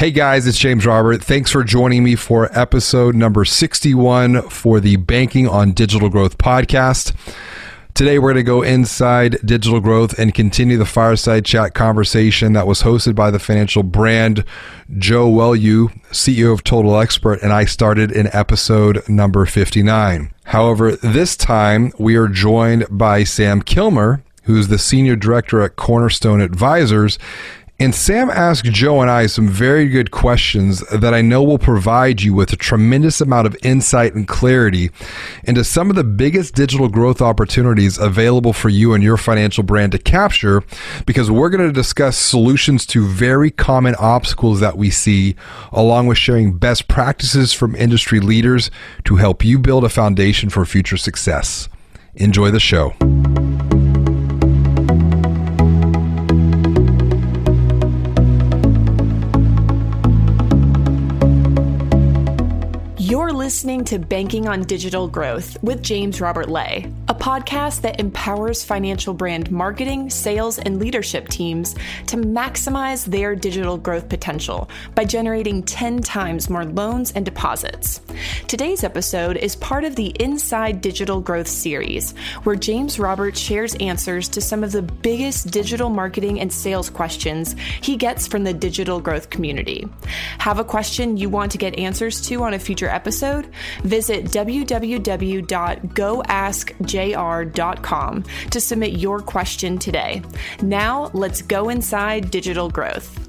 Hey guys, it's James Robert. Thanks for joining me for episode number 61 for the Banking on Digital Growth podcast. Today, we're going to go inside digital growth and continue the fireside chat conversation that was hosted by the financial brand Joe Welu, CEO of Total Expert, and I started in episode number 59. However, this time we are joined by Sam Kilmer, who's the senior director at Cornerstone Advisors, and Sam asked Joe and I some very good questions that I know will provide you with a tremendous amount of insight and clarity into some of the biggest digital growth opportunities available for you and your financial brand to capture because we're going to discuss solutions to very common obstacles that we see, along with sharing best practices from industry leaders to help you build a foundation for future success. Enjoy the show. Listening to Banking on Digital Growth with James Robert Lay, a podcast that empowers financial brand marketing, sales, and leadership teams to maximize their digital growth potential by generating 10 times more loans and deposits. Today's episode is part of the Inside Digital Growth series, where James Robert shares answers to some of the biggest digital marketing and sales questions he gets from the digital growth community. Have a question you want to get answers to on a future episode? Episode, visit www.goaskjr.com to submit your question today. Now, let's go inside digital growth.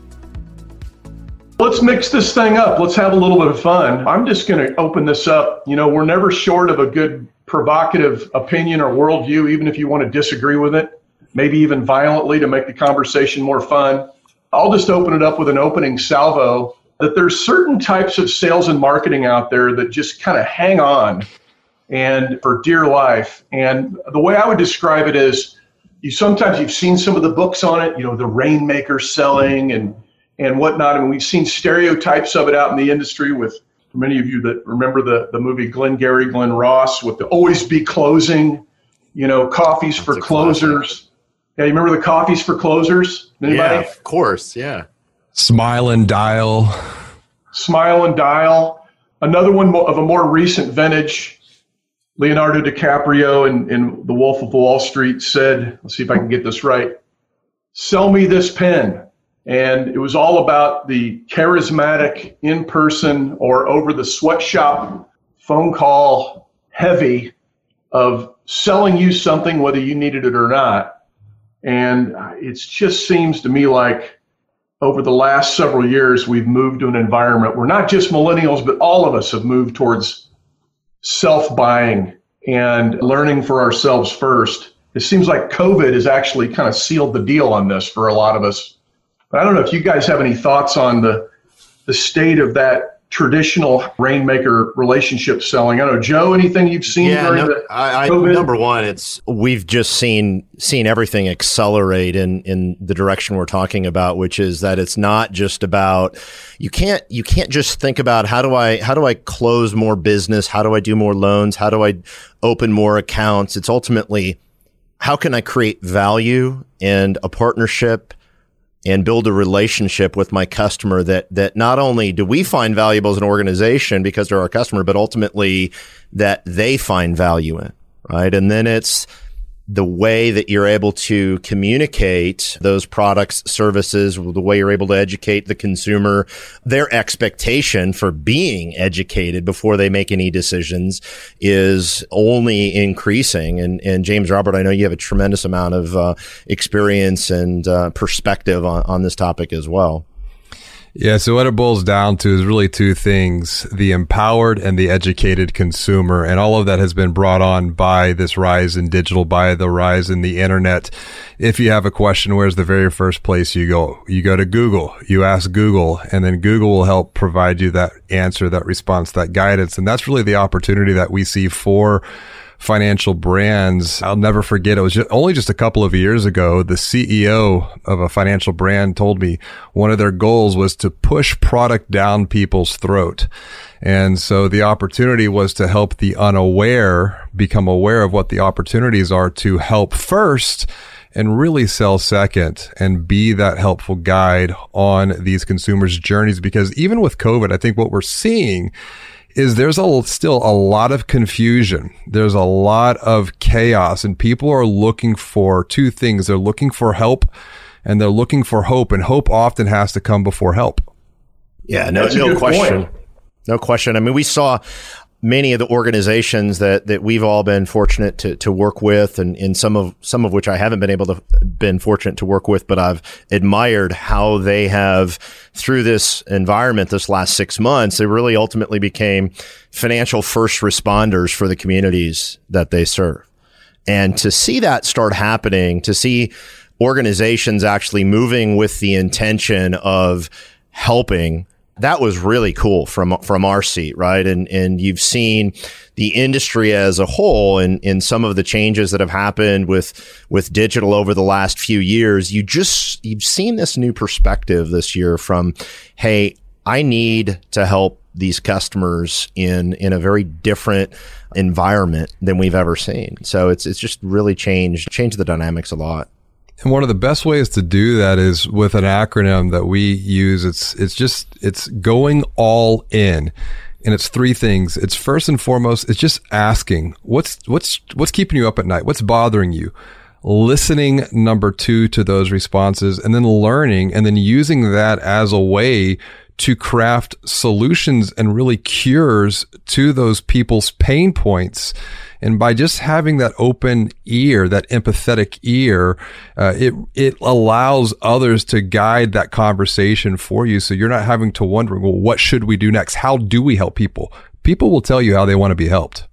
Let's mix this thing up. Let's have a little bit of fun. I'm just going to open this up. You know, we're never short of a good provocative opinion or worldview, even if you want to disagree with it, maybe even violently to make the conversation more fun. I'll just open it up with an opening salvo that there's certain types of sales and marketing out there that just kind of hang on and for dear life. And the way I would describe it is you sometimes you've seen some of the books on it, you know, the rainmaker selling and and whatnot. I mean, we've seen stereotypes of it out in the industry with for many of you that remember the, the movie Glengarry Glen Ross with the always be closing, you know, coffees That's for closers. Classic. Yeah, you remember the coffees for closers? Anybody? Yeah, of course, yeah. Smile and dial. Smile and dial. Another one of a more recent vintage. Leonardo DiCaprio in, in The Wolf of Wall Street said, let's see if I can get this right, sell me this pen. And it was all about the charismatic, in person, or over the sweatshop phone call heavy of selling you something, whether you needed it or not. And it just seems to me like over the last several years, we've moved to an environment where not just millennials, but all of us have moved towards self buying and learning for ourselves first. It seems like COVID has actually kind of sealed the deal on this for a lot of us. But I don't know if you guys have any thoughts on the the state of that traditional rainmaker relationship selling. I don't know, Joe, anything you've seen yeah, no, I, I, number one, it's we've just seen seen everything accelerate in in the direction we're talking about, which is that it's not just about you can't you can't just think about how do I how do I close more business, how do I do more loans, how do I open more accounts. It's ultimately how can I create value and a partnership and build a relationship with my customer that that not only do we find valuable as an organization because they're our customer, but ultimately that they find value in, right? And then it's the way that you're able to communicate those products, services, the way you're able to educate the consumer, their expectation for being educated before they make any decisions is only increasing. And, and James Robert, I know you have a tremendous amount of uh, experience and uh, perspective on, on this topic as well. Yeah, so what it boils down to is really two things the empowered and the educated consumer. And all of that has been brought on by this rise in digital, by the rise in the internet. If you have a question, where's the very first place you go? You go to Google, you ask Google, and then Google will help provide you that answer, that response, that guidance. And that's really the opportunity that we see for financial brands. I'll never forget. It was just, only just a couple of years ago. The CEO of a financial brand told me one of their goals was to push product down people's throat. And so the opportunity was to help the unaware become aware of what the opportunities are to help first and really sell second and be that helpful guide on these consumers' journeys. Because even with COVID, I think what we're seeing is there's a, still a lot of confusion. There's a lot of chaos and people are looking for two things. They're looking for help and they're looking for hope and hope often has to come before help. Yeah, no, no question. Point. No question. I mean, we saw many of the organizations that that we've all been fortunate to to work with and in some of some of which I haven't been able to been fortunate to work with but I've admired how they have through this environment this last 6 months they really ultimately became financial first responders for the communities that they serve. And to see that start happening to see organizations actually moving with the intention of helping that was really cool from from our seat, right? And and you've seen the industry as a whole and in some of the changes that have happened with with digital over the last few years. You just you've seen this new perspective this year from, hey, I need to help these customers in in a very different environment than we've ever seen. So it's it's just really changed changed the dynamics a lot. And one of the best ways to do that is with an acronym that we use. It's, it's just, it's going all in. And it's three things. It's first and foremost, it's just asking what's, what's, what's keeping you up at night? What's bothering you? Listening number two to those responses and then learning and then using that as a way to craft solutions and really cures to those people's pain points and by just having that open ear, that empathetic ear, uh, it it allows others to guide that conversation for you. So you're not having to wonder, well, what should we do next? How do we help people? People will tell you how they want to be helped.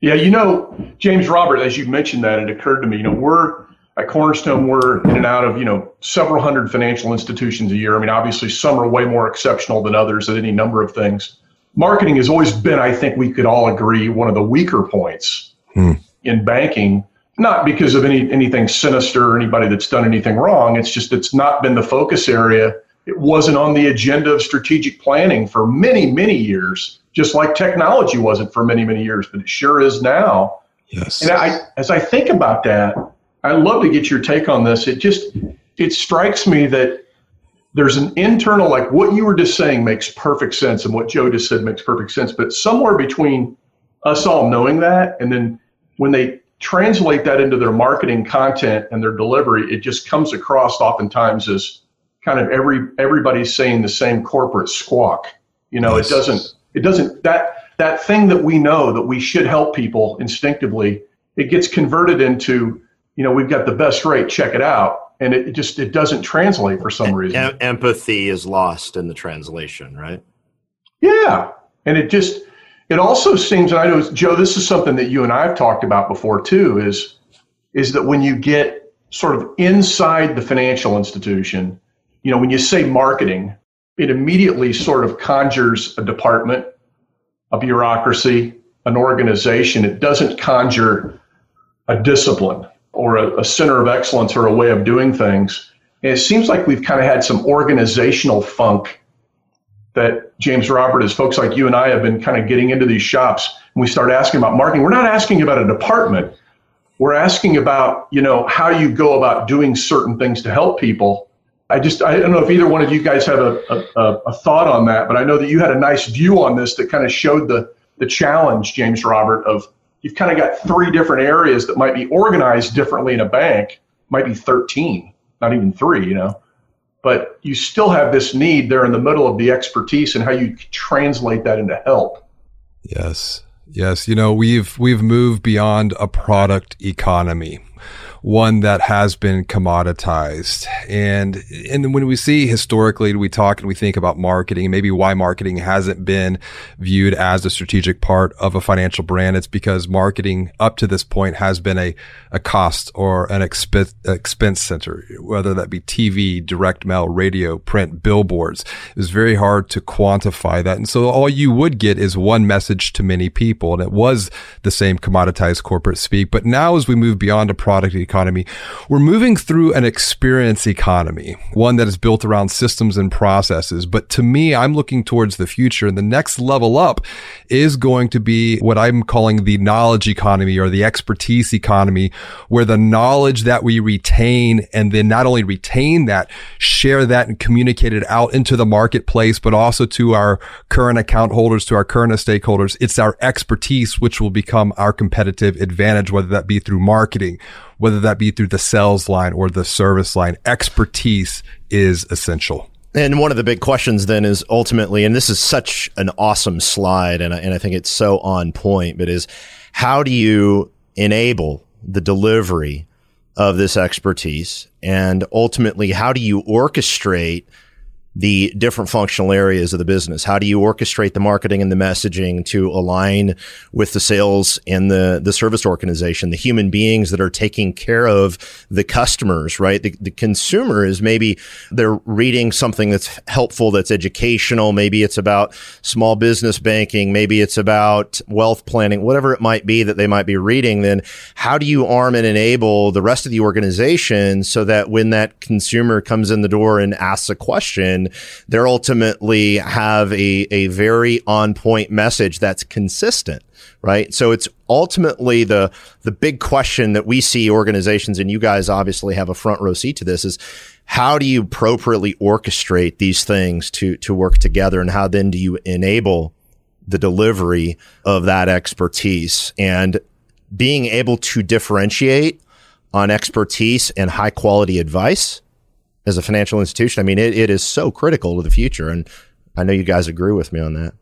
Yeah, you know, James Robert, as you mentioned that, it occurred to me, you know, we're at Cornerstone, we're in and out of, you know, several hundred financial institutions a year. I mean, obviously some are way more exceptional than others at any number of things. Marketing has always been, I think we could all agree, one of the weaker points hmm. in banking, not because of any anything sinister or anybody that's done anything wrong. It's just it's not been the focus area. It wasn't on the agenda of strategic planning for many, many years, just like technology wasn't for many, many years, but it sure is now. Yes. And I, as I think about that, I'd love to get your take on this. It just it strikes me that there's an internal like what you were just saying makes perfect sense and what Joe just said makes perfect sense, but somewhere between us all knowing that and then when they translate that into their marketing content and their delivery, it just comes across oftentimes as kind of every everybody's saying the same corporate squawk. You know, yes. it doesn't it doesn't that that thing that we know that we should help people instinctively, it gets converted into, you know, we've got the best rate, check it out. And it just it doesn't translate for some reason. Em- empathy is lost in the translation, right? Yeah. And it just it also seems, and I know, Joe, this is something that you and I have talked about before too, is, is that when you get sort of inside the financial institution, you know, when you say marketing, it immediately sort of conjures a department, a bureaucracy, an organization. It doesn't conjure a discipline or a, a center of excellence or a way of doing things. And it seems like we've kind of had some organizational funk that James Robert, as folks like you and I have been kind of getting into these shops, and we start asking about marketing. We're not asking about a department. We're asking about, you know, how you go about doing certain things to help people. I just, I don't know if either one of you guys have a, a, a thought on that, but I know that you had a nice view on this that kind of showed the, the challenge, James Robert, of you've kind of got three different areas that might be organized differently in a bank, might be 13, not even three, you know but you still have this need there in the middle of the expertise and how you translate that into help. Yes. Yes, you know, we've we've moved beyond a product economy one that has been commoditized. And, and when we see historically, we talk and we think about marketing, maybe why marketing hasn't been viewed as a strategic part of a financial brand. It's because marketing up to this point has been a, a cost or an expense, expense center, whether that be TV, direct mail, radio, print, billboards. It was very hard to quantify that. And so all you would get is one message to many people. And it was the same commoditized corporate speak. But now as we move beyond a product economy. We're moving through an experience economy, one that is built around systems and processes. But to me, I'm looking towards the future and the next level up is going to be what I'm calling the knowledge economy or the expertise economy, where the knowledge that we retain and then not only retain that, share that and communicate it out into the marketplace, but also to our current account holders, to our current stakeholders. It's our expertise, which will become our competitive advantage, whether that be through marketing, whether that be through the sales line or the service line. Expertise is essential. And one of the big questions then is ultimately, and this is such an awesome slide, and I, and I think it's so on point, but is how do you enable the delivery of this expertise? And ultimately, how do you orchestrate the different functional areas of the business? How do you orchestrate the marketing and the messaging to align with the sales and the, the service organization, the human beings that are taking care of the customers, right? The, the consumer is maybe they're reading something that's helpful, that's educational. Maybe it's about small business banking. Maybe it's about wealth planning, whatever it might be that they might be reading. Then how do you arm and enable the rest of the organization so that when that consumer comes in the door and asks a question, they're ultimately have a, a very on point message that's consistent right? So it's ultimately the the big question that we see organizations and you guys obviously have a front row seat to this is how do you appropriately orchestrate these things to to work together and how then do you enable the delivery of that expertise and being able to differentiate on expertise and high quality advice as a financial institution. I mean, it, it is so critical to the future. And I know you guys agree with me on that.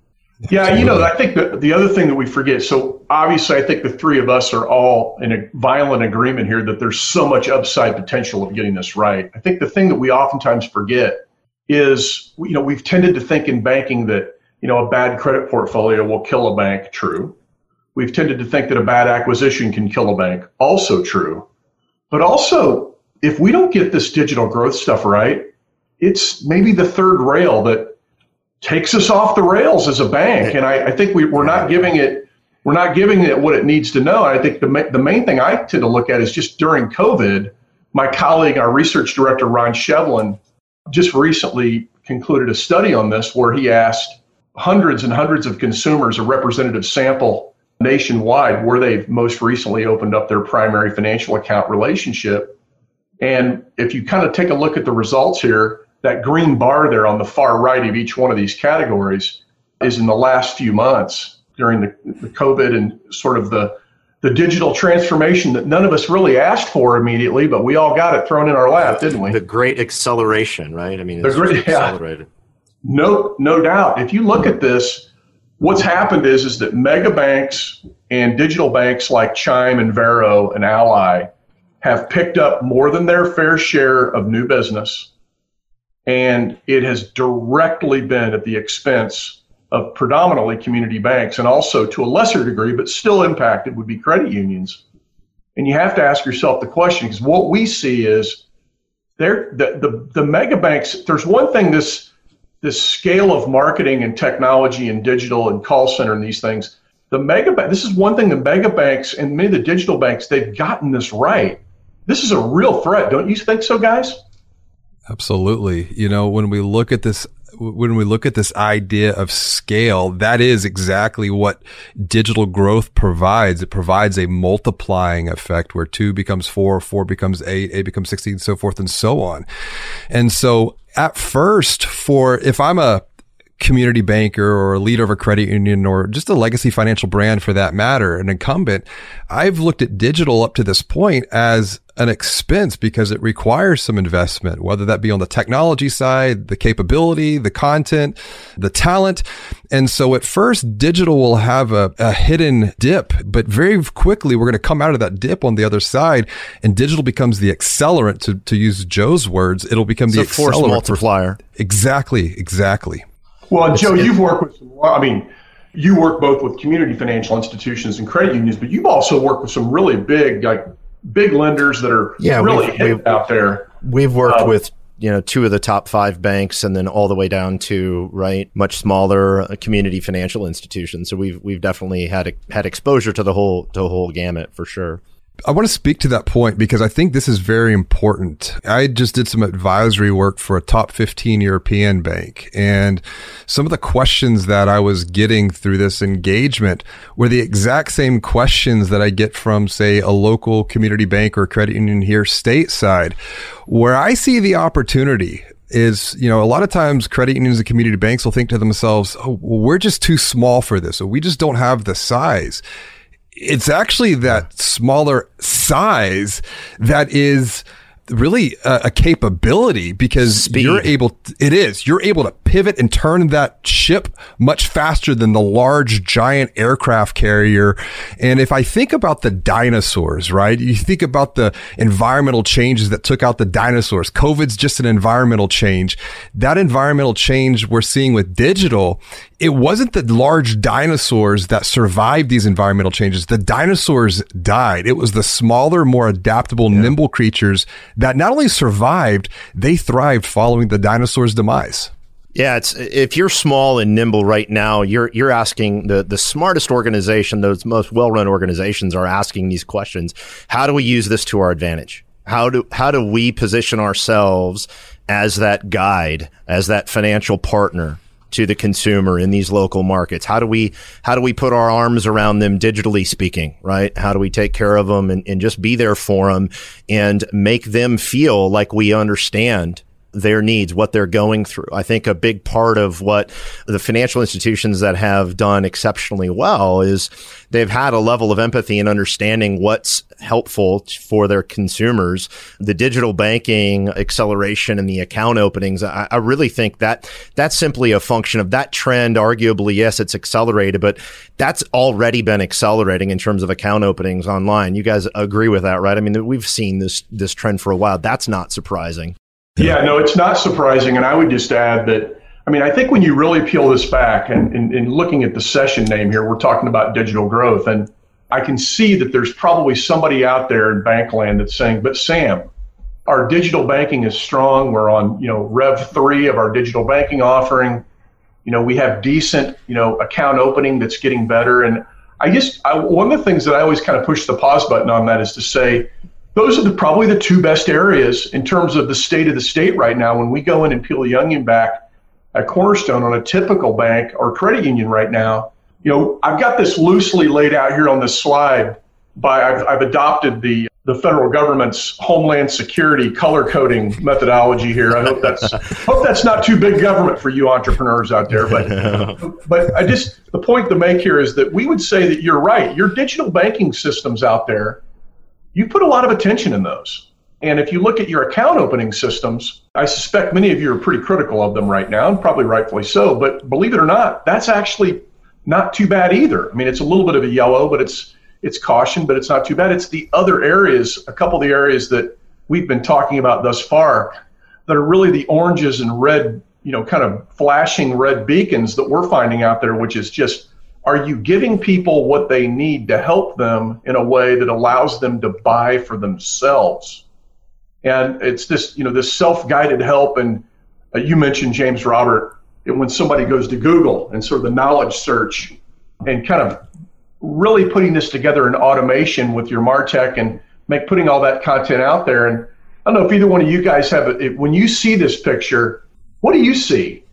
Yeah, you know, I think that the other thing that we forget. So obviously, I think the three of us are all in a violent agreement here that there's so much upside potential of getting this right. I think the thing that we oftentimes forget is, you know, we've tended to think in banking that you know a bad credit portfolio will kill a bank. True. We've tended to think that a bad acquisition can kill a bank. Also true. But also, if we don't get this digital growth stuff right, it's maybe the third rail that takes us off the rails as a bank. And I, I think we, we're not giving it we're not giving it what it needs to know. And I think the the main thing I tend to look at is just during COVID, my colleague, our research director Ron Shevlin, just recently concluded a study on this where he asked hundreds and hundreds of consumers, a representative sample nationwide, where they've most recently opened up their primary financial account relationship. And if you kind of take a look at the results here, that green bar there on the far right of each one of these categories is in the last few months during the, the COVID and sort of the the digital transformation that none of us really asked for immediately, but we all got it thrown in our lap, didn't we? The great acceleration, right? I mean, the great, accelerated. Yeah. No, no doubt. If you look at this, what's happened is is that mega banks and digital banks like Chime and Varo and Ally have picked up more than their fair share of new business. And it has directly been at the expense of predominantly community banks and also to a lesser degree, but still impacted would be credit unions. And you have to ask yourself the question because what we see is there the, the, the mega banks, there's one thing this this scale of marketing and technology and digital and call center and these things, the mega this is one thing the mega banks and many of the digital banks, they've gotten this right this is a real threat, don't you think so, guys? Absolutely. You know, when we look at this when we look at this idea of scale, that is exactly what digital growth provides. It provides a multiplying effect where two becomes four, four becomes eight, eight becomes 16, so forth and so on. And so at first for, if I'm a community banker or a leader of a credit union or just a legacy financial brand for that matter, an incumbent, I've looked at digital up to this point as an expense because it requires some investment, whether that be on the technology side, the capability, the content, the talent. And so at first, digital will have a, a hidden dip, but very quickly we're going to come out of that dip on the other side and digital becomes the accelerant to, to use Joe's words. It'll become it's the accelerant. Force multiplier. For, exactly. Exactly. Well, Joe, you've worked with some, I mean, you work both with community financial institutions and credit unions, but you've also worked with some really big, like big lenders that are yeah, really we've, we've, out there. We've worked um, with you know two of the top five banks, and then all the way down to right much smaller uh, community financial institutions. So we've we've definitely had had exposure to the whole to the whole gamut for sure. I want to speak to that point because I think this is very important. I just did some advisory work for a top 15 European bank and some of the questions that I was getting through this engagement were the exact same questions that I get from say a local community bank or credit union here stateside where I see the opportunity is, you know, a lot of times credit unions and community banks will think to themselves, oh, well, we're just too small for this, or we just don't have the size. It's actually that smaller size that is really a, a capability because Speed. you're able to, it is you're able to pivot and turn that ship much faster than the large giant aircraft carrier and if i think about the dinosaurs right you think about the environmental changes that took out the dinosaurs covid's just an environmental change that environmental change we're seeing with digital it wasn't the large dinosaurs that survived these environmental changes. The dinosaurs died. It was the smaller, more adaptable, yeah. nimble creatures that not only survived, they thrived following the dinosaurs' demise. Yeah, it's if you're small and nimble right now, you're you're asking the the smartest organization, those most well-run organizations are asking these questions. How do we use this to our advantage? How do how do we position ourselves as that guide, as that financial partner to the consumer in these local markets? How do we how do we put our arms around them digitally speaking, right? How do we take care of them and, and just be there for them and make them feel like we understand their needs, what they're going through. I think a big part of what the financial institutions that have done exceptionally well is they've had a level of empathy and understanding what's helpful for their consumers. The digital banking acceleration and the account openings, I, I really think that that's simply a function of that trend. Arguably, yes, it's accelerated, but that's already been accelerating in terms of account openings online. You guys agree with that, right? I mean, we've seen this this trend for a while. That's not surprising. Yeah, no, it's not surprising. And I would just add that, I mean, I think when you really peel this back and, and, looking at the session name here, we're talking about digital growth. And I can see that there's probably somebody out there in Bankland that's saying, but Sam, our digital banking is strong. We're on, you know, Rev 3 of our digital banking offering. You know, we have decent, you know, account opening that's getting better. And I just, I, one of the things that I always kind of push the pause button on that is to say, those are the, probably the two best areas in terms of the state of the state right now. When we go in and peel the onion back at Cornerstone on a typical bank or credit union right now, you know, I've got this loosely laid out here on this slide. By I've, I've adopted the the federal government's homeland security color coding methodology here. I hope that's hope that's not too big government for you entrepreneurs out there. But but I just the point to make here is that we would say that you're right. Your digital banking systems out there you put a lot of attention in those. And if you look at your account opening systems, I suspect many of you are pretty critical of them right now, and probably rightfully so. But believe it or not, that's actually not too bad either. I mean, it's a little bit of a yellow, but it's it's caution, but it's not too bad. It's the other areas, a couple of the areas that we've been talking about thus far, that are really the oranges and red, you know, kind of flashing red beacons that we're finding out there, which is just are you giving people what they need to help them in a way that allows them to buy for themselves? And it's this you know this self-guided help and uh, you mentioned james robert when somebody goes to google and sort of the knowledge search and kind of really putting this together in automation with your martech and make putting all that content out there. And i don't know if either one of you guys have it when you see this picture what do you see?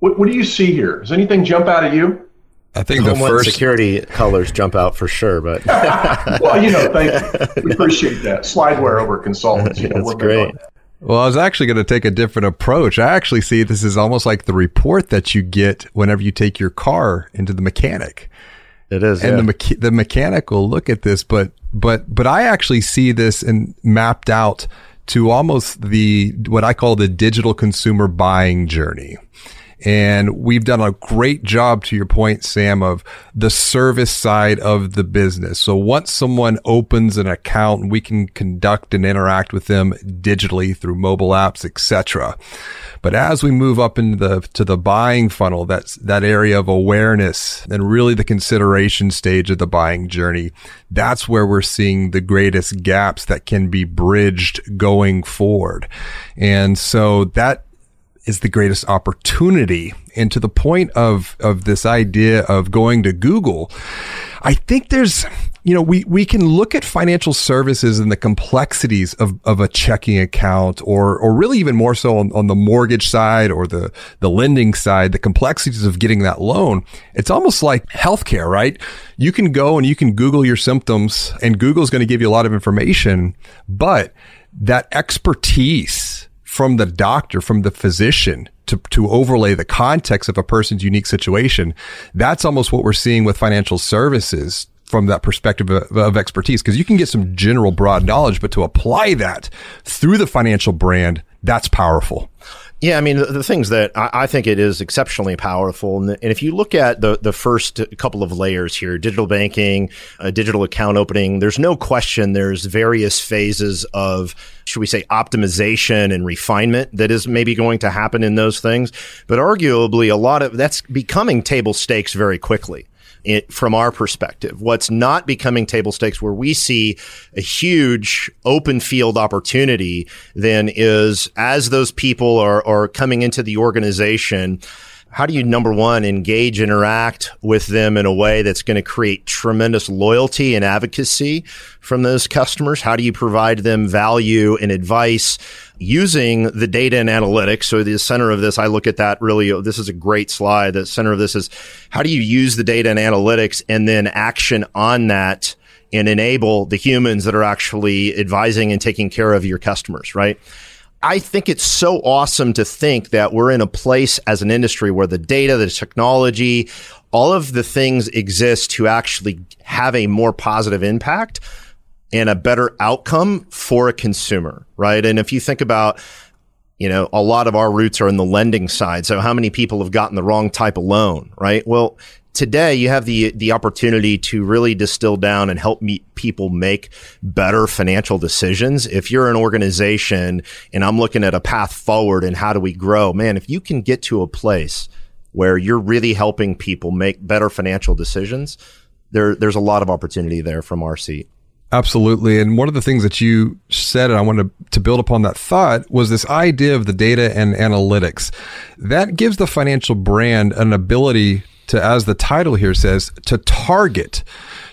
What, what do you see here? Does anything jump out at you I think the first security colors jump out for sure, but well, you know, thank you. We appreciate that. Slideware over consultants. You know, That's great. Well, I was actually going to take a different approach. I actually see this is almost like the report that you get whenever you take your car into the mechanic. It is, and yeah. the mecha- the mechanic will look at this, but but but I actually see this and mapped out to almost the what I call the digital consumer buying journey. And we've done a great job to your point, Sam, of the service side of the business. So once someone opens an account, we can conduct and interact with them digitally through mobile apps, etc. But as we move up into the to the buying funnel, that's that area of awareness and really the consideration stage of the buying journey. That's where we're seeing the greatest gaps that can be bridged going forward. And so that is the greatest opportunity. And to the point of, of this idea of going to Google, I think there's, you know, we, we can look at financial services and the complexities of, of a checking account or, or really even more so on, on the mortgage side or the, the lending side, the complexities of getting that loan. It's almost like healthcare, right? You can go and you can Google your symptoms and Google's going to give you a lot of information, but that expertise from the doctor, from the physician to, to overlay the context of a person's unique situation. That's almost what we're seeing with financial services from that perspective of, of expertise. Cause you can get some general broad knowledge, but to apply that through the financial brand, that's powerful. Yeah, I mean, the, the things that I, I, think it is exceptionally powerful. And, and, if you look at the, the first couple of layers here, digital banking, uh, digital account opening, there's no question there's various phases of, should we say, optimization and refinement that is maybe going to happen in those things. But arguably, a lot of that's becoming table stakes very quickly it, from our perspective. What's not becoming table stakes where we see a huge open field opportunity then is as those people are, are coming into the organization, how do you number one engage interact with them in a way that's going to create tremendous loyalty and advocacy from those customers how do you provide them value and advice using the data and analytics. So the center of this i look at that really oh, this is a great slide. The center of this is how do you use the data and analytics and then action on that and enable the humans that are actually advising and taking care of your customers right? I think it's so awesome to think that we're in a place as an industry where the data, the technology, all of the things exist to actually have a more positive impact and a better outcome for a consumer, right? And if you think about you know, a lot of our roots are in the lending side. So how many people have gotten the wrong type of loan, right? Well, today you have the the opportunity to really distill down and help meet people make better financial decisions. If you're an organization and I'm looking at a path forward and how do we grow, man, if you can get to a place where you're really helping people make better financial decisions, there there's a lot of opportunity there from our seat. Absolutely. And one of the things that you said, and I wanted to build upon that thought, was this idea of the data and analytics. That gives the financial brand an ability to, as the title here says, to target,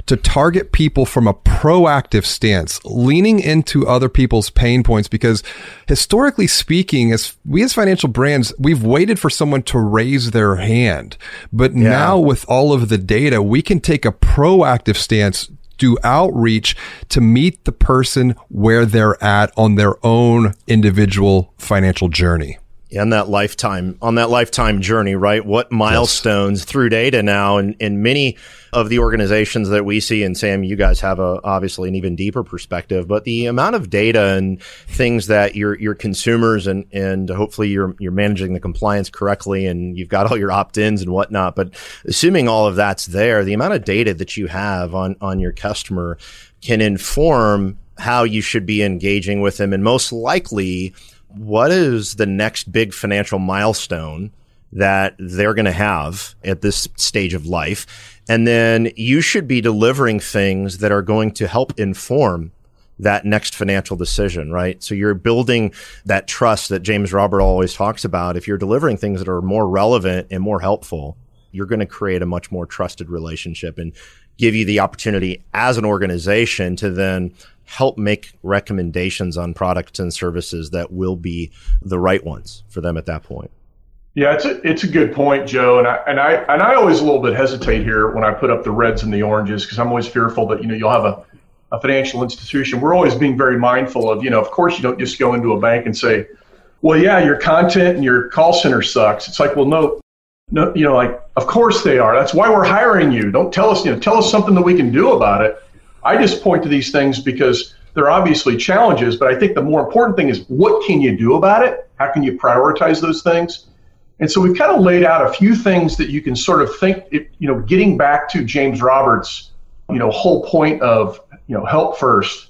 to target people from a proactive stance, leaning into other people's pain points. Because historically speaking, as we as financial brands, we've waited for someone to raise their hand. But yeah. now with all of the data, we can take a proactive stance do outreach to meet the person where they're at on their own individual financial journey on that lifetime on that lifetime journey right what milestones yes. through data now and, in many of the organizations that we see and sam you guys have a obviously an even deeper perspective but the amount of data and things that your your consumers and and hopefully you're you're managing the compliance correctly and you've got all your opt-ins and whatnot but assuming all of that's there the amount of data that you have on on your customer can inform how you should be engaging with them and most likely what is the next big financial milestone that they're going to have at this stage of life? And then you should be delivering things that are going to help inform that next financial decision, right? So you're building that trust that James Robert always talks about. If you're delivering things that are more relevant and more helpful, you're going to create a much more trusted relationship and give you the opportunity as an organization to then help make recommendations on products and services that will be the right ones for them at that point. Yeah, it's a it's a good point, Joe, and I and I and I always a little bit hesitate here when I put up the reds and the oranges because I'm always fearful that you know you'll have a, a financial institution. We're always being very mindful of you know of course you don't just go into a bank and say, well yeah your content and your call center sucks. It's like well no no you know like of course they are. That's why we're hiring you. Don't tell us you know tell us something that we can do about it. I just point to these things because they're obviously challenges, but I think the more important thing is what can you do about it? How can you prioritize those things? And so we've kind of laid out a few things that you can sort of think, you know, getting back to James Roberts, you know, whole point of, you know, help first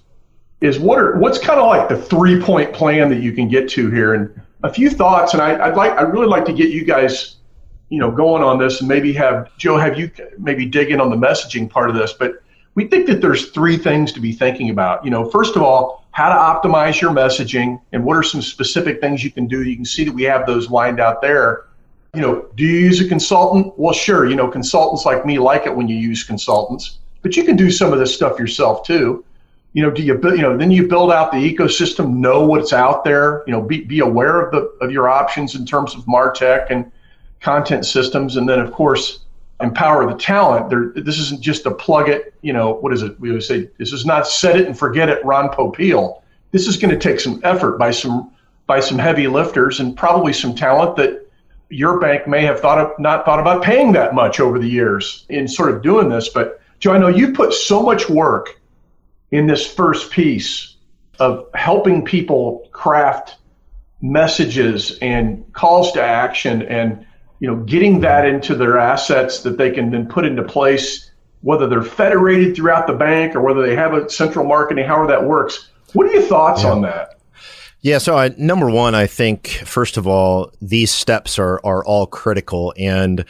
is what are, what's kind of like the three point plan that you can get to here and a few thoughts. And I, would like, I'd really like to get you guys, you know, going on this and maybe have Joe, have you maybe dig in on the messaging part of this, but we think that there's three things to be thinking about. You know, first of all, how to optimize your messaging and what are some specific things you can do. You can see that we have those lined out there. You know, do you use a consultant? Well, sure. You know, consultants like me like it when you use consultants, but you can do some of this stuff yourself too. You know, do you you know then you build out the ecosystem, know what's out there. You know, be be aware of the of your options in terms of martech and content systems, and then of course empower the talent. There, this isn't just a plug it. You know, what is it? We always say this is not set it and forget it. Ron Popeil. This is going to take some effort by some by some heavy lifters and probably some talent that your bank may have thought of not thought about paying that much over the years in sort of doing this. But Joe, I know you put so much work in this first piece of helping people craft messages and calls to action and you know, getting that into their assets that they can then put into place, whether they're federated throughout the bank or whether they have a central marketing, however that works. What are your thoughts yeah. on that? Yeah, so I, number one, I think first of all, these steps are are all critical, and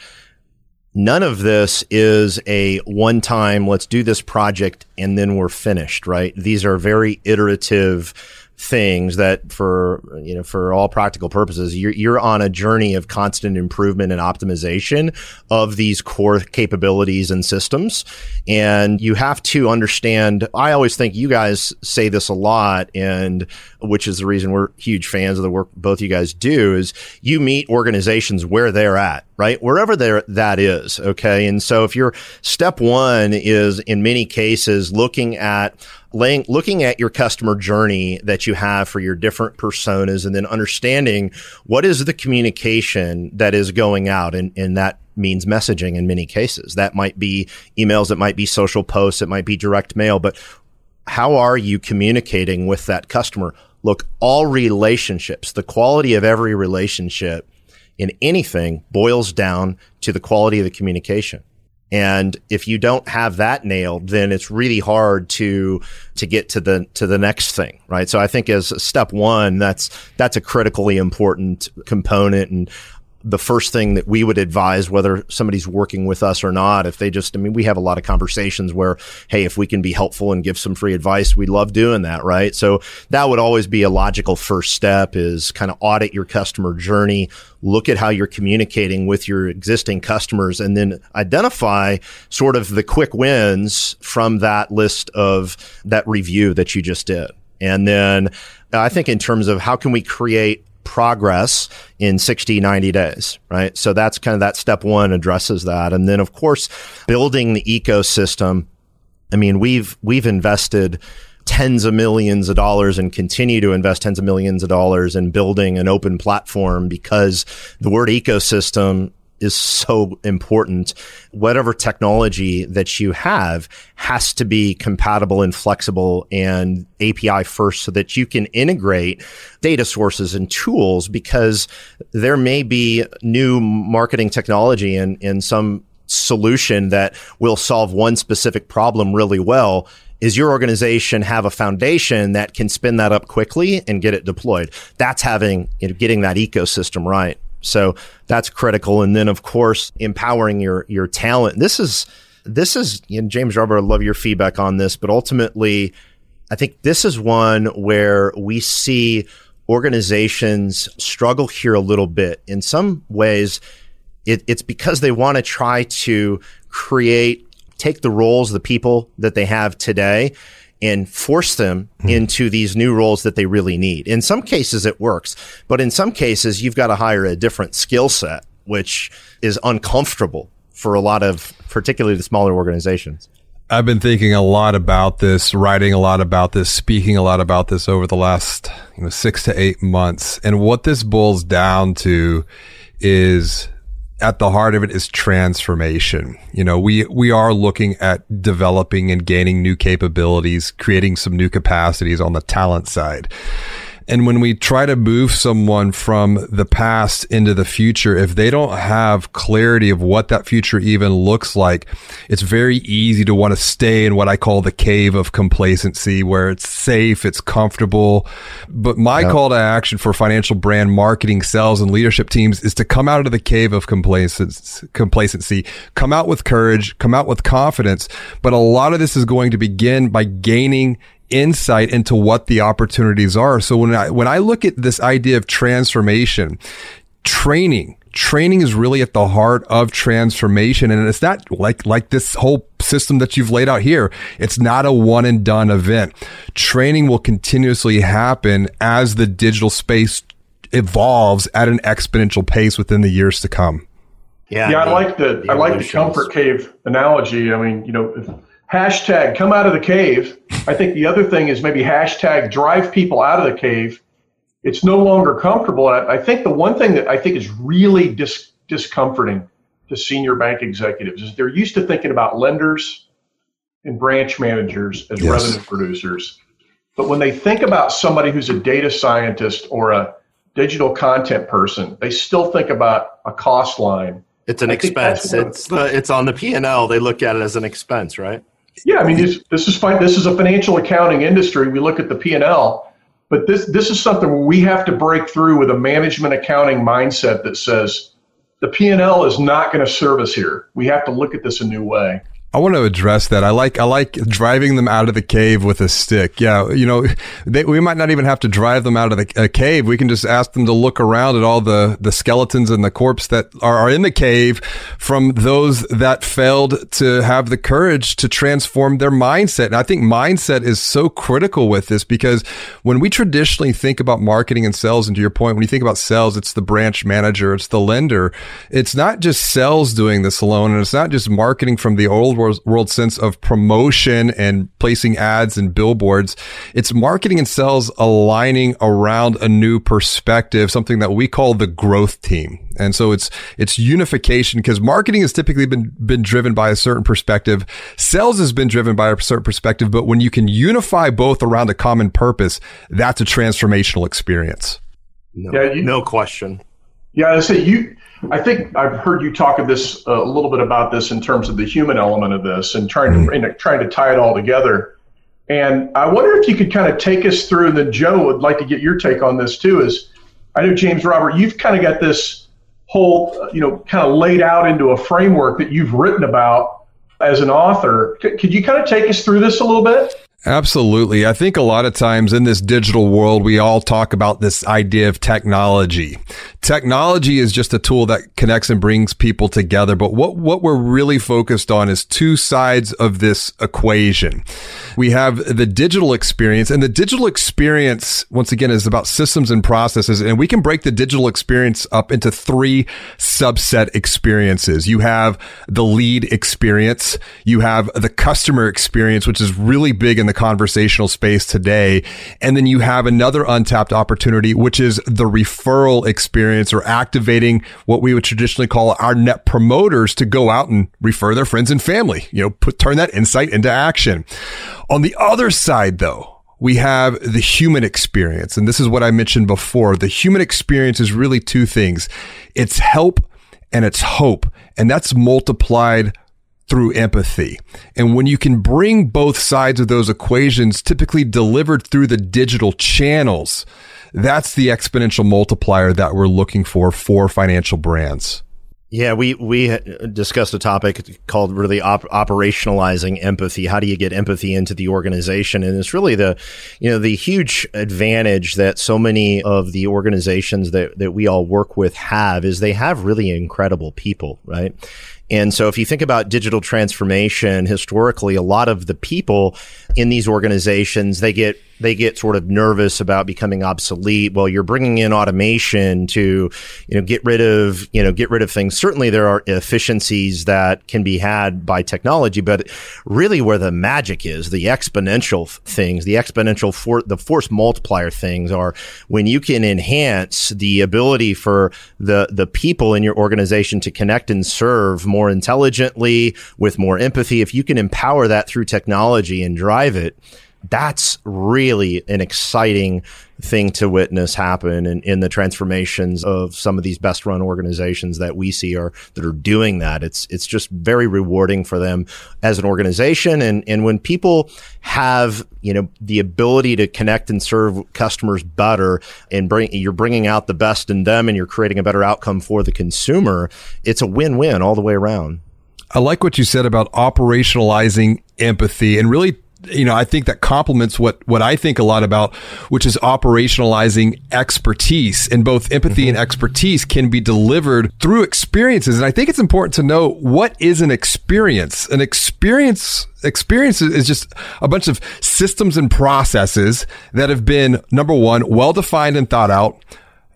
none of this is a one time. Let's do this project and then we're finished. Right? These are very iterative things that for you know for all practical purposes you're, you're on a journey of constant improvement and optimization of these core capabilities and systems. And you have to understand i always think you guys say this a lot and which is the reason we're huge fans of the work both you guys do is you meet organizations where they're at right? Wherever there that is okay? And so if your step one is in many cases looking at laying, looking at your customer journey that you have for your different personas and then understanding what is the communication that is going out and, and that means messaging in many cases. That might be emails, it might be social posts, it might be direct mail, but how are you communicating with that customer? Look, all relationships, the quality of every relationship in anything boils down to the quality of the communication. And if you don't have that nailed, then it's really hard to to get to the to the next thing, right? So I think as step one, that's that's a critically important component. And the first thing that we would advise whether somebody's working with us or not if they just i mean we have a lot of conversations where hey if we can be helpful and give some free advice we love doing that right? So that would always be a logical first step is kind of audit your customer journey look at how you're communicating with your existing customers and then identify sort of the quick wins from that list of that review that you just did. And then I think in terms of how can we create progress in 60, 90 days, right? So that's kind of that step one addresses that. And then of course, building the ecosystem. I mean, we've, we've invested tens of millions of dollars and continue to invest tens of millions of dollars in building an open platform because the word ecosystem is so important. Whatever technology that you have has to be compatible and flexible and API first so that you can integrate data sources and tools because there may be new marketing technology and, and some solution that will solve one specific problem really well. Is your organization have a foundation that can spin that up quickly and get it deployed? That's having you know, getting that ecosystem right so that's critical. And then, of course, empowering your your talent. This is this is know, James Robert. I love your feedback on this, but ultimately, I think this is one where we see organizations struggle here a little bit. In some ways, it, it's because they want to try to create, take the roles, the people that they have today, and force them hmm. into these new roles that they really need. In some cases, it works, but in some cases, you've got to hire a different skill set, which is uncomfortable for a lot of, particularly the smaller organizations. I've been thinking a lot about this, writing a lot about this, speaking a lot about this over the last you know, six to eight months. And what this boils down to is at the heart of it is transformation. You know, we, we are looking at developing and gaining new capabilities, creating some new capacities on the talent side. And when we try to move someone from the past into the future, if they don't have clarity of what that future even looks like, it's very easy to want to stay in what I call the cave of complacency where it's safe, it's comfortable. But my yep. call to action for financial brand marketing, sales and leadership teams is to come out of the cave of complacency, come out with courage, come out with confidence. But a lot of this is going to begin by gaining insight into what the opportunities are. So when I when I look at this idea of transformation, training training is really at the heart of transformation. And it's not like like this whole system that you've laid out here. It's not a one and done event. Training will continuously happen as the digital space evolves at an exponential pace within the years to come. Yeah yeah i like the, the i like the comfort cave analogy. I mean you know hashtag come out of the cave i think the other thing is maybe hashtag drive people out of the cave it's no longer comfortable. I, I think the one thing that I think is really dis, discomforting to senior bank executives is they're used to thinking about lenders and branch managers as yes. revenue producers. But when they think about somebody who's a data scientist or a digital content person, they still think about a cost line. It's an I expense. It's the, it's on the P and L. They look at it as an expense, right? Yeah, I mean this, this is fine. This is a financial accounting industry. We look at the P and L, but this this is something we have to break through with a management accounting mindset that says the P&L is not going to serve us here. We have to look at this a new way. I want to address that. I like I like driving them out of the cave with a stick. Yeah, you know, they, we might not even have to drive them out of the cave. We can just ask them to look around at all the the skeletons and the corpse that are, are in the cave from those that failed to have the courage to transform their mindset. And I think mindset is so critical with this because when we traditionally think about marketing and sales, and to your point, when you think about sales, it's the branch manager, it's the lender. It's not just sales doing this alone, and it's not just marketing from the old world sense of promotion and placing ads and billboards. It's marketing and sales aligning around a new perspective, something that we call the growth team. And so it's, it's unification because marketing has typically been, been driven by a certain perspective. Sales has been driven by a certain perspective, but when you can unify both around a common purpose, that's a transformational experience. No, yeah, you, no question. Yeah, I say you, I think I've heard you talk of this uh, a little bit about this in terms of the human element of this and trying to mm-hmm. trying to tie it all together. And I wonder if you could kind of take us through, and then Joe would like to get your take on this too. Is I know James Robert, you've kind of got this whole uh, you know kind of laid out into a framework that you've written about as an author. C- could you kind of take us through this a little bit? Absolutely. I think a lot of times in this digital world, we all talk about this idea of technology. Technology is just a tool that connects and brings people together. But what, what we're really focused on is two sides of this equation. We have the digital experience and the digital experience, once again, is about systems and processes. And we can break the digital experience up into three subset experiences. You have the lead experience. You have the customer experience, which is really big in the conversational space today. And then you have another untapped opportunity, which is the referral experience or activating what we would traditionally call our net promoters to go out and refer their friends and family, you know, put, turn that insight into action. On the other side, though, we have the human experience. And this is what I mentioned before. The human experience is really two things. It's help and it's hope. And that's multiplied through empathy. And when you can bring both sides of those equations typically delivered through the digital channels, that's the exponential multiplier that we're looking for for financial brands. Yeah, we we discussed a topic called really op- operationalizing empathy. How do you get empathy into the organization? And it's really the you know the huge advantage that so many of the organizations that that we all work with have is they have really incredible people, right? And so if you think about digital transformation historically, a lot of the people in these organizations, they get they get sort of nervous about becoming obsolete. Well, you're bringing in automation to, you know, get rid of, you know, get rid of things. Certainly there are efficiencies that can be had by technology, but really where the magic is, the exponential things, the exponential for the force multiplier things are when you can enhance the ability for the, the people in your organization to connect and serve more intelligently with more empathy. If you can empower that through technology and drive it, that's really an exciting thing to witness happen in, in the transformations of some of these best run organizations that we see are that are doing that. It's it's just very rewarding for them as an organization. And and when people have you know the ability to connect and serve customers better and bring you're bringing out the best in them and you're creating a better outcome for the consumer, it's a win win all the way around. I like what you said about operationalizing empathy and really you know, I think that complements what, what I think a lot about, which is operationalizing expertise and both empathy mm-hmm. and expertise can be delivered through experiences. And I think it's important to know what is an experience. An experience, experience is just a bunch of systems and processes that have been number one, well defined and thought out.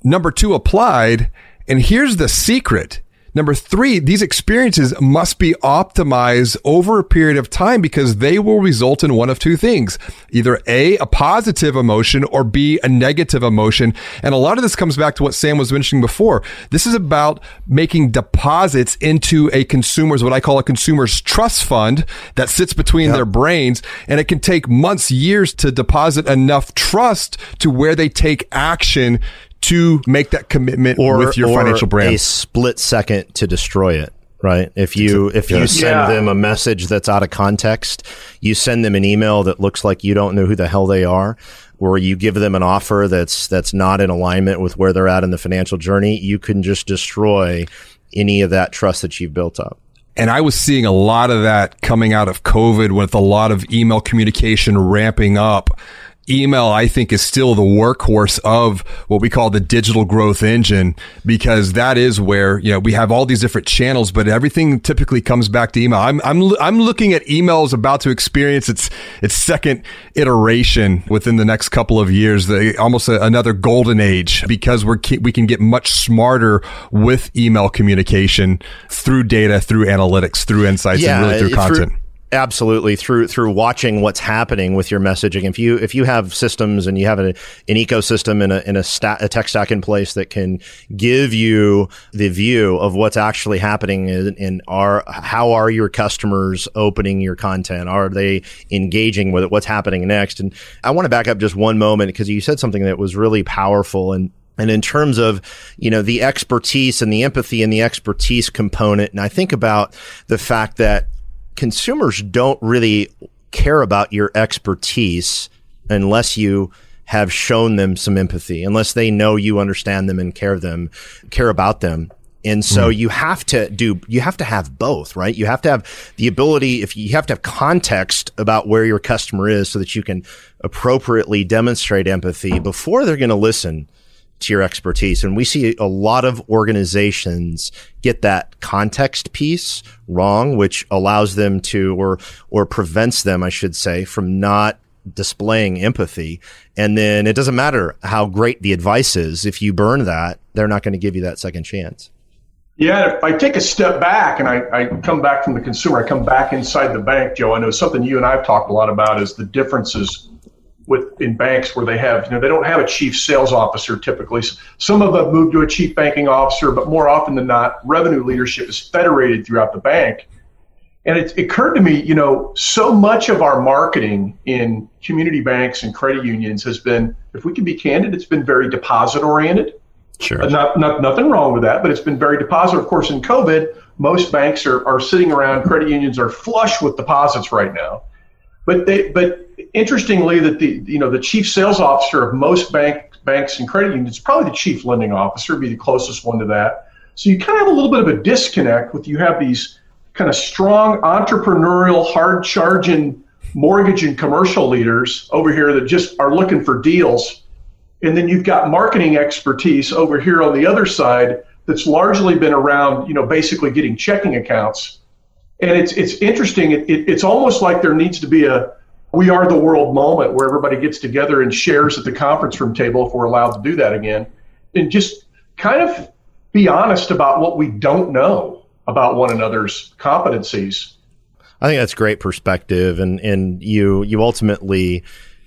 Number two, applied. And here's the secret Number three, these experiences must be optimized over a period of time because they will result in one of two things. Either A, a positive emotion or B, a negative emotion. And a lot of this comes back to what Sam was mentioning before. This is about making deposits into a consumer's, what I call a consumer's trust fund that sits between yep. their brains. And it can take months, years to deposit enough trust to where they take action to make that commitment or, with your financial brand. A split second to destroy it right? If you if you send yeah. them a message that's out of context, you send them an email that looks like you don't know who the hell they are, or you give them an offer that's that's not in alignment with where they're at in the financial journey, you can just destroy any of that trust that you've built up. And I was seeing a lot of that coming out of COVID with a lot of email communication ramping up email, I think, is still the workhorse of what we call the digital growth engine because that is where, you know, we have all these different channels, but everything typically comes back to email. I'm, I'm, I'm looking at emails about to experience its, its second iteration within the next couple of years, the, almost a, another golden age because we're, we can get much smarter with email communication through data, through analytics, through insights, yeah, and really through content. Through- Absolutely through through watching what's happening with your messaging. If you if you have systems and you have an, an ecosystem and a, in a, stat, a tech stack in place that can give you the view of what's actually happening in, in are how are your customers opening your content? Are they engaging with it? What's happening next? And I want to back up just one moment because you said something that was really powerful and and in terms of, you know, the expertise and the empathy and the expertise component, and I think about the fact that consumers don't really care about your expertise unless you have shown them some empathy, unless they know you understand them and care them, care about them. And so mm. you have to do, you have to have both, right? You have to have the ability, if you have to have context about where your customer is so that you can appropriately demonstrate empathy before they're going to listen to your expertise. And we see a lot of organizations get that context piece wrong, which allows them to, or, or prevents them, I should say, from not displaying empathy. And then it doesn't matter how great the advice is. If you burn that, they're not going to give you that second chance. Yeah, if I take a step back and I, I come back from the consumer, I come back inside the bank, Joe. I know something you and I have talked a lot about is the differences with in banks where they have you know they don't have a chief sales officer typically. Some of them move to a chief banking officer, but more often than not, revenue leadership is federated throughout the bank. And it, it occurred to me, you know, so much of our marketing in community banks and credit unions has been, if we can be candid, it's been very deposit oriented. Sure. Uh, not, not nothing wrong with that, but it's been very deposit. Of course, in COVID, most banks are, are sitting around. Credit unions are flush with deposits right now. But they, but interestingly, that the you know the chief sales officer of most bank banks and credit unions, probably the chief lending officer, be the closest one to that. So you kind of have a little bit of a disconnect with you have these kind of strong entrepreneurial, hard charging mortgage and commercial leaders over here that just are looking for deals. And then you've got marketing expertise over here on the other side that's largely been around, you know, basically getting checking accounts and it's it's interesting. It, it, it's almost like there needs to be a we are the world moment where everybody gets together and shares at the conference room table if we're allowed to do that again, and just kind of be honest about what we don't know about one another's competencies. I think that's great perspective, and and you you ultimately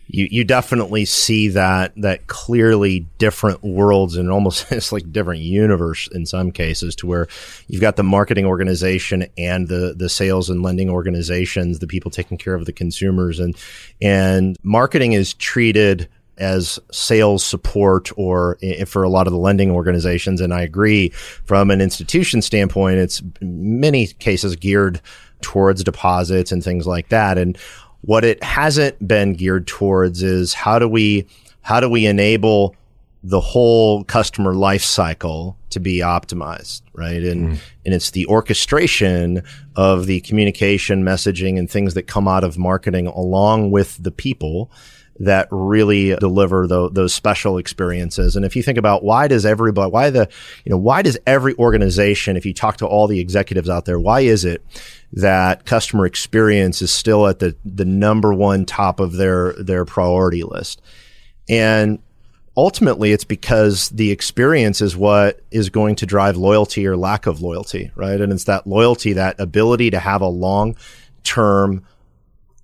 you you definitely see that that clearly different worlds and almost it's like different universe in some cases to where you've got the marketing organization and the the sales and lending organizations the people taking care of the consumers. And and marketing is treated as sales support or eh, eh, for a lot of the lending organizations. And I agree from an institution standpoint it's many cases geared towards deposits and things like that. And what it hasn't been geared towards is how do we how do we enable the whole customer life cycle to be optimized, right? And, mm. and it's the orchestration of the communication, messaging, and things that come out of marketing along with the people that really deliver the, those special experiences. And if you think about why does everybody, why the, you know, why does every organization, if you talk to all the executives out there, why is it that customer experience is still at the, the number one top of their, their priority list? And ultimately it's because the experience is what is going to drive loyalty or lack of loyalty, right? And it's that loyalty, that ability to have a long term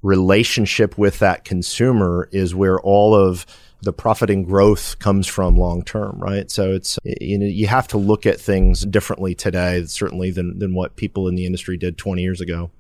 relationship with that consumer is where all of the profit and growth comes from long term, right? So it's you know you have to look at things differently today, certainly than than what people in the industry did 20 years ago.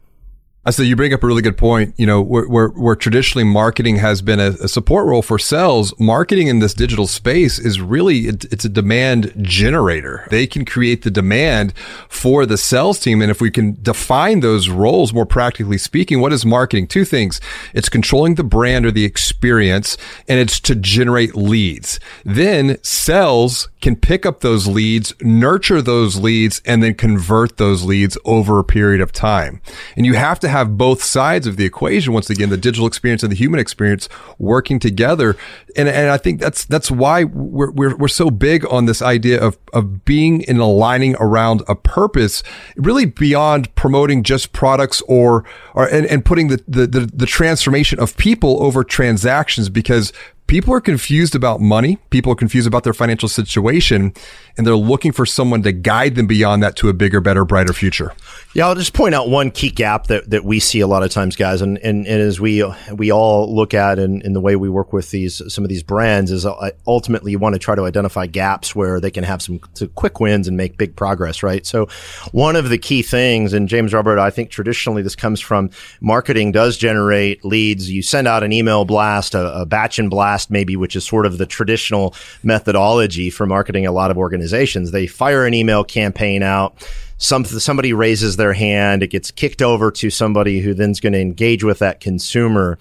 I said you bring up a really good point. You know, where, where, where traditionally marketing has been a, a, support role for sales, marketing in this digital space is really, it, it's a demand generator. They can create the demand for the sales team. And if we can define those roles more practically speaking, what is marketing? Two things. It's controlling the brand or the experience and it's to generate leads. Then sales can pick up those leads, nurture those leads, and then convert those leads over a period of time. And you have to have both sides of the equation. Once again, the digital experience and the human experience working together. And, and I think that's, that's why we're, we're, we're so big on this idea of, of being and aligning around a purpose, really beyond promoting just products or, or, and, and putting the, the, the, the transformation of people over transactions because people are confused about money. People are confused about their financial situation and they're looking for someone to guide them beyond that to a bigger, better, brighter future. Yeah, I'll just point out one key gap that, that we see a lot of times, guys, and, and, and as we we all look at in, in the way we work with these some of these brands is uh, ultimately you want to try to identify gaps where they can have some, some quick wins and make big progress, right? So one of the key things, and James Robert, I think traditionally this comes from marketing does generate leads. You send out an email blast, a, a batch and blast maybe, which is sort of the traditional methodology for marketing a lot of organizations. They fire an email campaign out some, somebody raises their hand, it gets kicked over to somebody who then's going to engage with that consumer.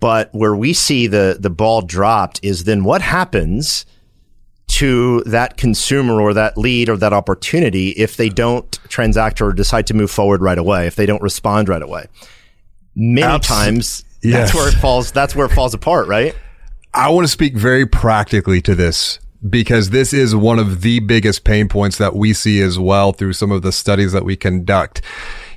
But where we see the, the ball dropped is then what happens to that consumer or that lead or that opportunity if they don't transact or decide to move forward right away, if they don't respond right away. Many times yes. that's where it falls, that's where it falls apart, right? I want to speak very practically to this because this is one of the biggest pain points that we see as well through some of the studies that we conduct.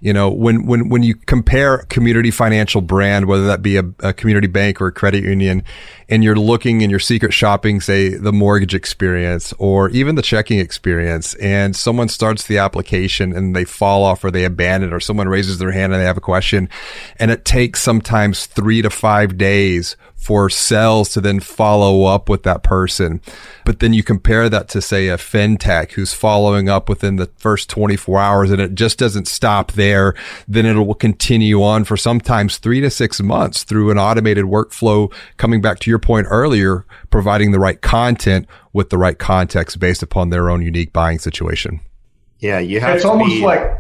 You know, when, when, when you compare community financial brand, whether that be a, a community bank or a credit union, and you're looking and you're secret shopping, say the mortgage experience or even the checking experience, and someone starts the application and they fall off or they abandon or someone raises their hand and they have a question and it takes sometimes three to five days for sales to then follow up with that person. But then you compare that to say a fintech who's following up within the first 24 hours and it just doesn't stop there. Then it will continue on for sometimes three to six months through an automated workflow. Coming back to your point earlier, providing the right content with the right context based upon their own unique buying situation. Yeah. You have it's almost be- like,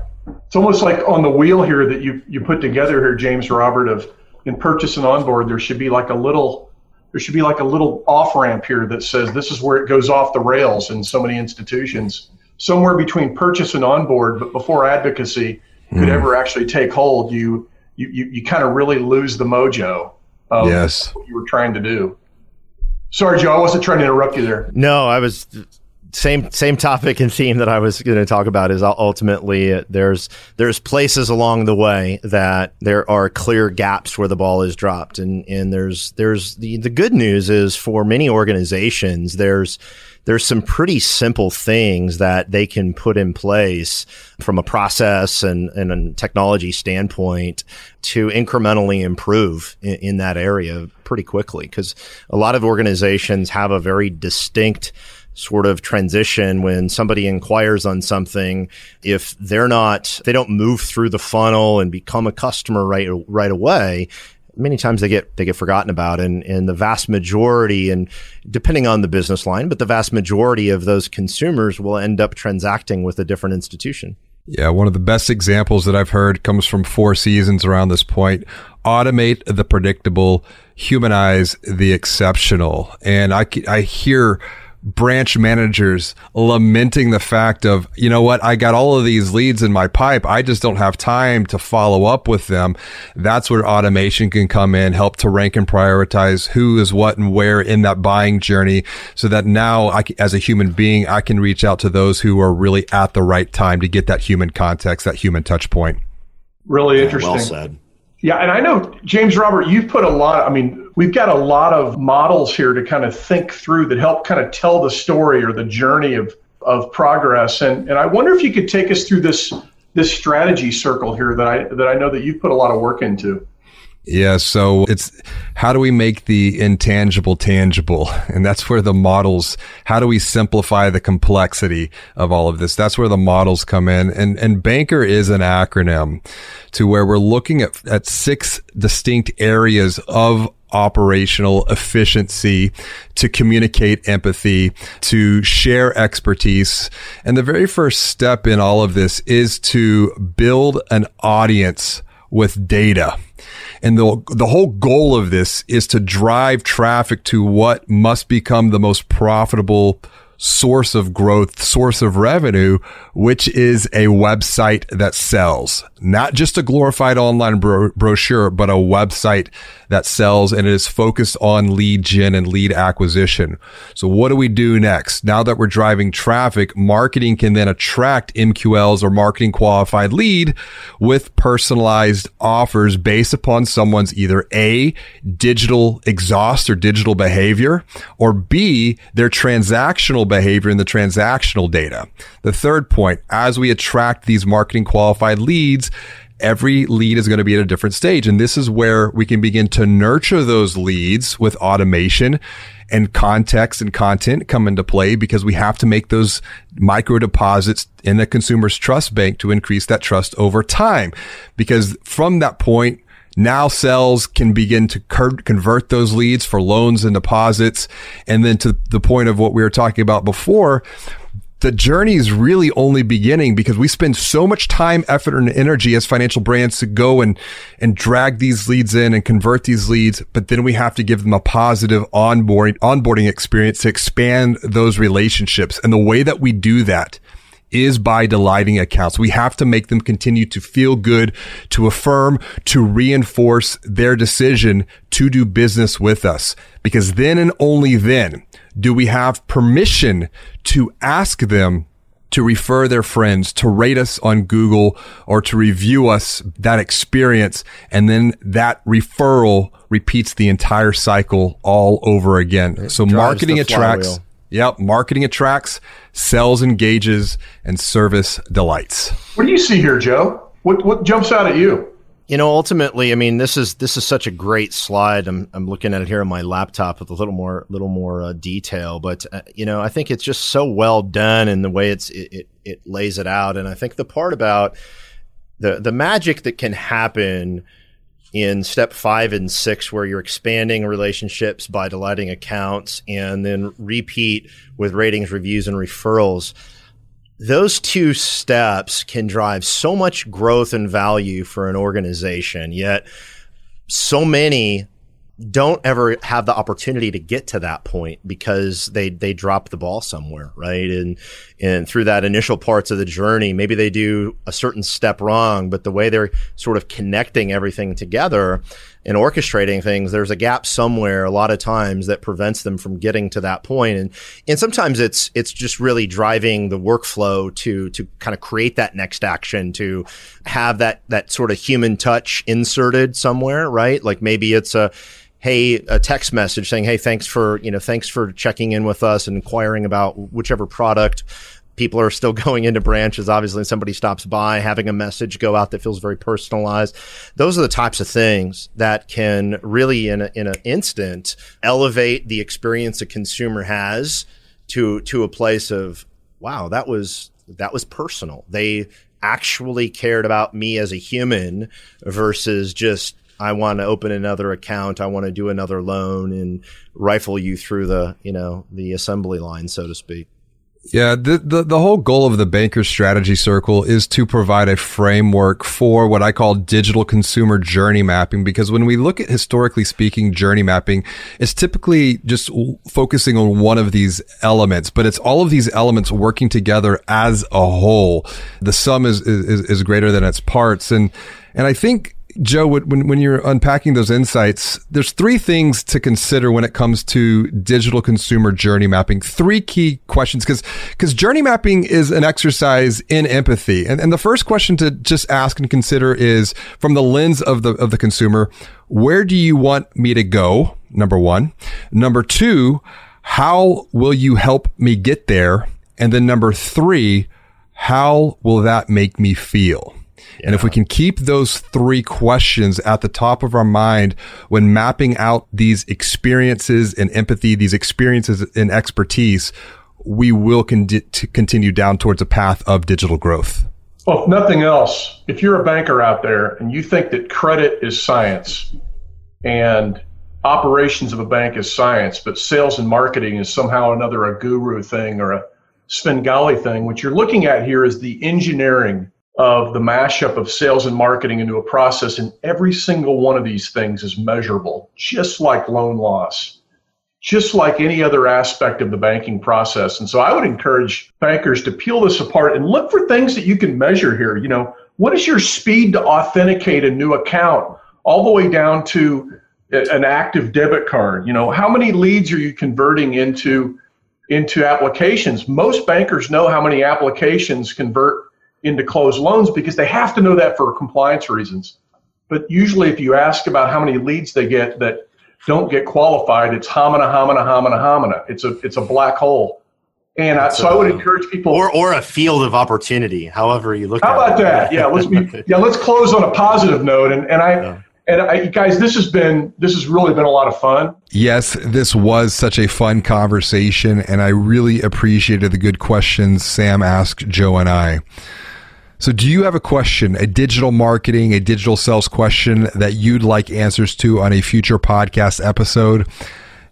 it's almost like on the wheel here that you, you put together here, James Robert of, in purchase and onboard, there should be like a little there should be like a little off ramp here that says this is where it goes off the rails in so many institutions. Somewhere between purchase and onboard, but before advocacy could mm. ever actually take hold, you you you, you kind of really lose the mojo of yes. what you were trying to do. Sorry, Joe, I wasn't trying to interrupt you there. No, I was same same topic and theme that I was going to talk about is ultimately there's there's places along the way that there are clear gaps where the ball is dropped. And and there's there's the the good news is for many organizations there's there's some pretty simple things that they can put in place from a process and, and a technology standpoint to incrementally improve in, in that area pretty quickly. Because a lot of organizations have a very distinct sort of transition when somebody inquires on something if they're not they don't move through the funnel and become a customer right right away many times they get they get forgotten about and and the vast majority and depending on the business line but the vast majority of those consumers will end up transacting with a different institution yeah, one of the best examples that I've heard comes from Four Seasons around this point. Automate the predictable, humanize the exceptional. And I, I hear branch managers lamenting the fact of, you know what, I got all of these leads in my pipe. I just don't have time to follow up with them. That's where automation can come in, help to rank and prioritize who is what and where in that buying journey so that now I, as a human being, I can reach out to those who are really at the right time to get that human context, that human touch point. Really interesting. well said. Yeah, and I know James Robert, you've put a lot. I mean, we've got a lot of models here to kind of think through that help kind of tell the story or the journey of of progress. And and I wonder if you could take us through this this strategy circle here that I that I know that you've put a lot of work into. Yeah, so it's how do we make the intangible tangible? And that's where the models, how do we simplify the complexity of all of this? That's where the models come in. And, and banker is an acronym to where we're looking at, at six distinct areas of operational efficiency, to communicate empathy, to share expertise. And the very first step in all of this is to build an audience with data. And the, the whole goal of this is to drive traffic to what must become the most profitable source of growth, source of revenue, which is a website that sells, not just a glorified online bro- brochure, but a website that sells and it is focused on lead gen and lead acquisition. So what do we do next? Now that we're driving traffic, marketing can then attract MQLs or marketing qualified lead with personalized offers based upon someone's either A, digital exhaust or digital behavior, or B, their transactional behavior in the transactional data. The third point, as we attract these marketing qualified leads, every lead is going to be at a different stage. And this is where we can begin to nurture those leads with automation and context and content come into play because we have to make those micro deposits in the consumer's trust bank to increase that trust over time. Because from that point, now sales can begin to convert those leads for loans and deposits. And then to the point of what we were talking about before, the journey is really only beginning because we spend so much time, effort, and energy as financial brands to go and, and drag these leads in and convert these leads. But then we have to give them a positive onboarding, onboarding experience to expand those relationships. And the way that we do that is by delighting accounts. We have to make them continue to feel good, to affirm, to reinforce their decision to do business with us. Because then and only then do we have permission to ask them to refer their friends, to rate us on Google or to review us that experience. And then that referral repeats the entire cycle all over again. It so marketing attracts. Yep. Marketing attracts, sales engages, and service delights. What do you see here, Joe? What, what jumps out at you? You know, ultimately, I mean, this is this is such a great slide. I'm I'm looking at it here on my laptop with a little more little more uh, detail, but uh, you know, I think it's just so well done in the way it's it, it, it lays it out, and I think the part about the the magic that can happen in step five and six, where you're expanding relationships by delighting accounts, and then repeat with ratings, reviews, and referrals those two steps can drive so much growth and value for an organization. Yet so many don't ever have the opportunity to get to that point because they they drop the ball somewhere, right? And and through that initial parts of the journey, maybe they do a certain step wrong, but the way they're sort of connecting everything together, and orchestrating things, there's a gap somewhere a lot of times that prevents them from getting to that point. And, and sometimes it's, it's just really driving the workflow to, to kind of create that next action to have that, that sort of human touch inserted somewhere, right? Like maybe it's a, hey, a text message saying, hey, thanks for, you know, thanks for checking in with us and inquiring about whichever product people are still going into branches. Obviously, somebody stops by, having a message go out that feels very personalized. Those are the types of things that can really, in, a, in an instant, elevate the experience a consumer has to to a place of wow, that was that was personal. They actually cared about me as a human versus just I want to open another account, I want to do another loan and rifle you through the, you know, the assembly line, so to speak. Yeah, the, the, the whole goal of the Banker Strategy Circle is to provide a framework for what I call digital consumer journey mapping. Because when we look at historically speaking journey mapping, it's typically just focusing on one of these elements, but it's all of these elements working together as a whole. The sum is is, is greater than its parts, and and I think Joe, when, when you're unpacking those insights, there's three things to consider when it comes to digital consumer journey mapping. Three key questions, because because journey mapping is an exercise in empathy. And, and the first question to just ask and consider is from the lens of the of the consumer, where do you want me to go? Number one. Number two, how will you help me get there? And then number three, how will that make me feel? Yeah. And if we can keep those three questions at the top of our mind when mapping out these experiences and empathy, these experiences and expertise, we will con- continue down towards a path of digital growth. Well, if nothing else, if you're a banker out there and you think that credit is science and operations of a bank is science, but sales and marketing is somehow another a guru thing or a Svengali thing, what you're looking at here is the engineering of the mashup of sales and marketing into a process, and every single one of these things is measurable, just like loan loss, just like any other aspect of the banking process. And so I would encourage bankers to peel this apart and look for things that you can measure here. You know, what is your speed to authenticate a new account, all the way down to an active debit card? You know, how many leads are you converting into? into applications most bankers know how many applications convert into closed loans because they have to know that for compliance reasons. But usually, if you ask about how many leads they get that don't get qualified, it's homina, homina, homina, homina. It's a it's a black hole. And I, so I would encourage people, or or a field of opportunity, however you look. At it. How about it. that? Yeah, let's be, yeah, let's close on a positive note. And and I. Yeah. And I, guys, this has been this has really been a lot of fun. Yes, this was such a fun conversation, and I really appreciated the good questions Sam asked Joe and I. So, do you have a question, a digital marketing, a digital sales question that you'd like answers to on a future podcast episode?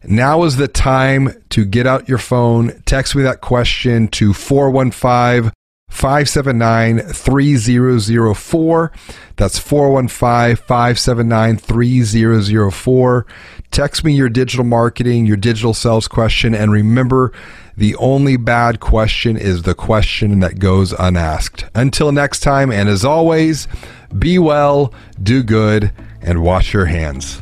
Now is the time to get out your phone, text me that question to 415 579 3004. That's 415 579 3004. Text me your digital marketing, your digital sales question, and remember the only bad question is the question that goes unasked. Until next time, and as always, be well, do good, and wash your hands.